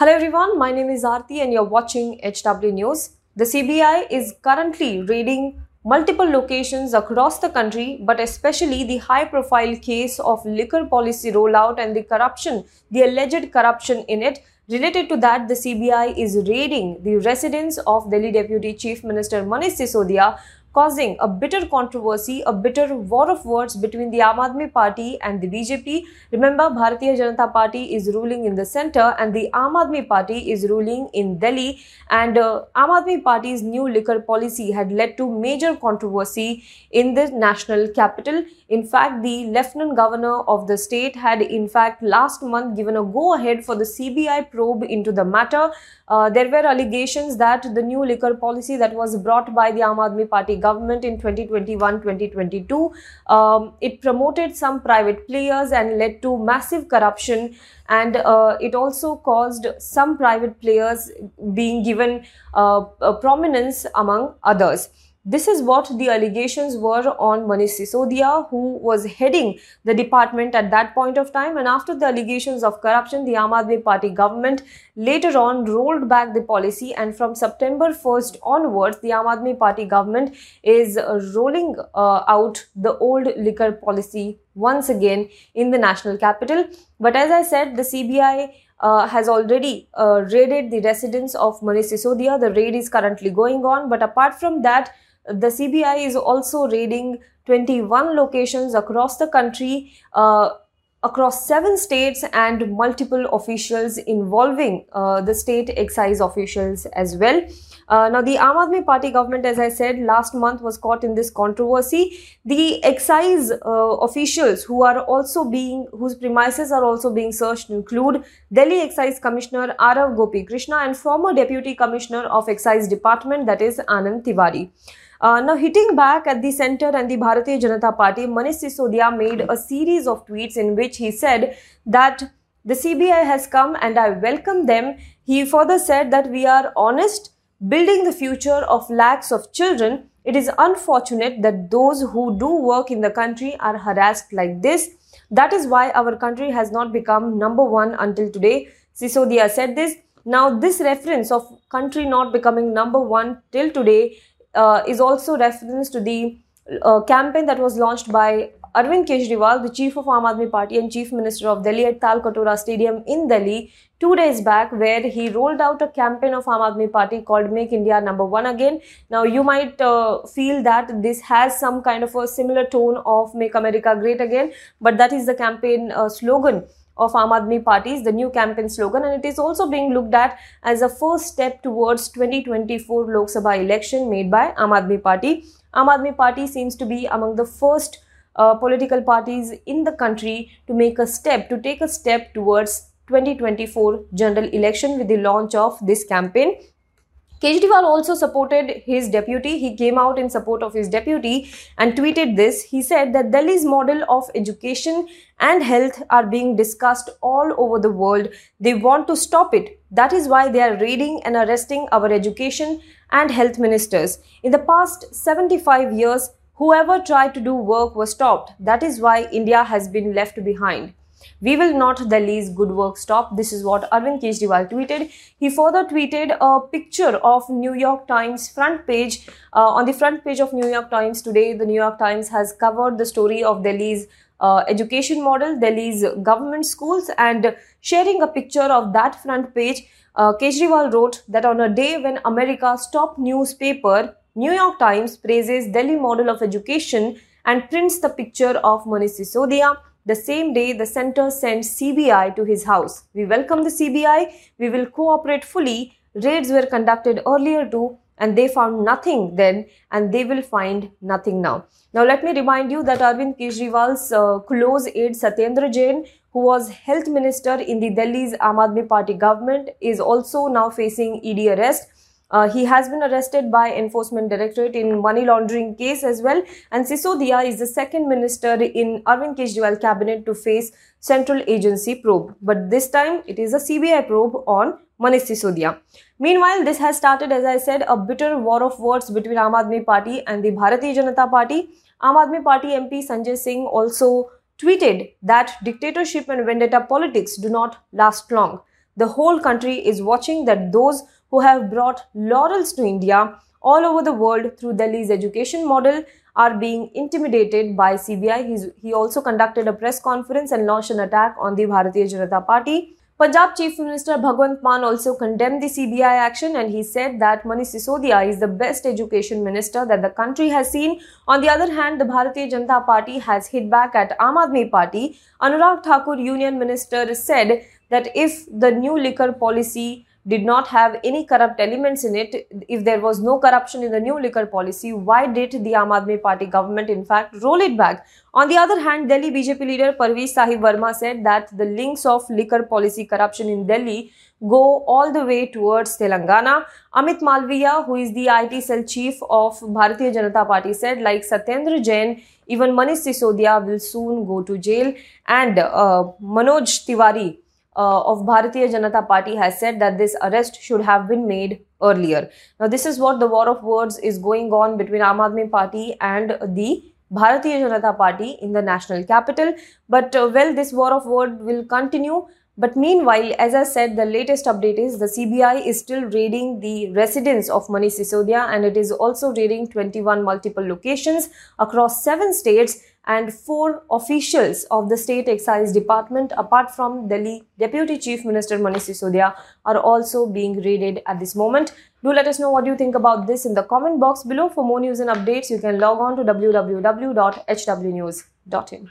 Hello everyone, my name is Aarti and you're watching HW News. The CBI is currently raiding multiple locations across the country, but especially the high profile case of liquor policy rollout and the corruption, the alleged corruption in it. Related to that, the CBI is raiding the residence of Delhi Deputy Chief Minister Manish Sisodia causing a bitter controversy, a bitter war of words between the Aam Aadmi Party and the BJP. Remember, Bharatiya Janata Party is ruling in the center and the Aam Aadmi Party is ruling in Delhi. And uh, Aam Aadmi Party's new liquor policy had led to major controversy in the national capital. In fact, the Lieutenant Governor of the state had in fact last month given a go-ahead for the CBI probe into the matter. Uh, there were allegations that the new liquor policy that was brought by the Aam Aadmi Party government in 2021-2022, um, it promoted some private players and led to massive corruption and uh, it also caused some private players being given uh, prominence among others. This is what the allegations were on Manish Sisodia, who was heading the department at that point of time. And after the allegations of corruption, the Aam Aadmi Party government later on rolled back the policy. And from September 1st onwards, the Aam Aadmi Party government is rolling uh, out the old liquor policy once again in the national capital. But as I said, the CBI uh, has already uh, raided the residence of Manish Sisodia. The raid is currently going on. But apart from that, the CBI is also raiding 21 locations across the country, uh, across seven states and multiple officials involving uh, the state excise officials as well. Uh, now, the Aam Aadmi Party government, as I said, last month was caught in this controversy. The excise uh, officials who are also being, whose premises are also being searched include Delhi Excise Commissioner Arav Gopi Krishna and former Deputy Commissioner of Excise Department, that is Anand Tiwari. Uh, now, hitting back at the center and the Bharatiya Janata Party, Manish Sisodia made a series of tweets in which he said that the CBI has come and I welcome them. He further said that we are honest, building the future of lakhs of children. It is unfortunate that those who do work in the country are harassed like this. That is why our country has not become number one until today. Sisodia said this. Now, this reference of country not becoming number one till today uh, is also reference to the uh, campaign that was launched by Arvind Kejriwal, the chief of Aam Aadmi Party and chief minister of Delhi at Talkatora Stadium in Delhi two days back where he rolled out a campaign of Aam Aadmi Party called Make India Number One Again. Now you might uh, feel that this has some kind of a similar tone of Make America Great Again, but that is the campaign uh, slogan of Aam Aadmi Party's the new campaign slogan and it is also being looked at as a first step towards 2024 Lok Sabha election made by Aam Aadmi Party. Aam Aadmi Party seems to be among the first uh, political parties in the country to make a step, to take a step towards 2024 general election with the launch of this campaign. Kejriwal also supported his deputy. He came out in support of his deputy and tweeted this. He said that Delhi's model of education and health are being discussed all over the world. They want to stop it. That is why they are raiding and arresting our education and health ministers. In the past 75 years, whoever tried to do work was stopped. That is why India has been left behind. We will not Delhi's good work stop. This is what Arvind Kejriwal tweeted. He further tweeted a picture of New York Times front page. Uh, on the front page of New York Times today, the New York Times has covered the story of Delhi's uh, education model, Delhi's government schools, and sharing a picture of that front page, uh, Kejriwal wrote that on a day when America's top newspaper, New York Times, praises Delhi model of education and prints the picture of Manish Sisodia, the same day, the center sent CBI to his house. We welcome the CBI. We will cooperate fully. Raids were conducted earlier too and they found nothing then and they will find nothing now. Now let me remind you that Arvind Kejriwal's uh, close aide Satyendra Jain who was health minister in the Delhi's Aam Aadmi Party government is also now facing ED arrest uh, he has been arrested by Enforcement Directorate in money laundering case as well. And Sisodia is the second minister in Arvind Kejriwal cabinet to face central agency probe. But this time it is a CBI probe on Manish Sisodia. Meanwhile, this has started, as I said, a bitter war of words between Aam Aadmi Party and the Bharatiya Janata Party. Aam Aadmi Party MP Sanjay Singh also tweeted that dictatorship and vendetta politics do not last long. the whole country is watching that those who have brought laurels to India all over the world through Delhi's education model are being intimidated by CBI. He's, he also conducted a press conference and launched an attack on the Bharatiya Janata Party. Punjab Chief Minister Bhagwant Mann also condemned the CBI action and he said that Manish Sisodia is the best education minister that the country has seen. On the other hand, the Bharatiya Janata Party has hit back at Aam Aadmi Party. Anurag Thakur, Union Minister, said that if the new liquor policy did not have any corrupt elements in it, if there was no corruption in the new liquor policy, why did the Aam Party government in fact roll it back? On the other hand, Delhi BJP leader Parvesh Sahib Verma said that the links of liquor policy corruption in Delhi go all the way towards Telangana. Amit Malviya, who is the IT cell chief of Bharatiya Janata Party, said like Satyendra Jain, even Manish Sisodia will soon go to jail and uh, Manoj Tiwari, uh, of Bharatiya Janata Party has said that this arrest should have been made earlier. Now, this is what the war of words is going on between Aam Aadmi Party and the Bharatiya Janata Party in the national capital. But uh, well, this war of words will continue. But meanwhile, as I said, the latest update is the CBI is still raiding the residence of Manish Sisodia and it is also raiding 21 multiple locations across seven states and four officials of the state excise department apart from Delhi Deputy Chief Minister Manish Sisodia are also being raided at this moment. Do let us know what you think about this in the comment box below. For more news and updates, you can log on to www.hwnews.in.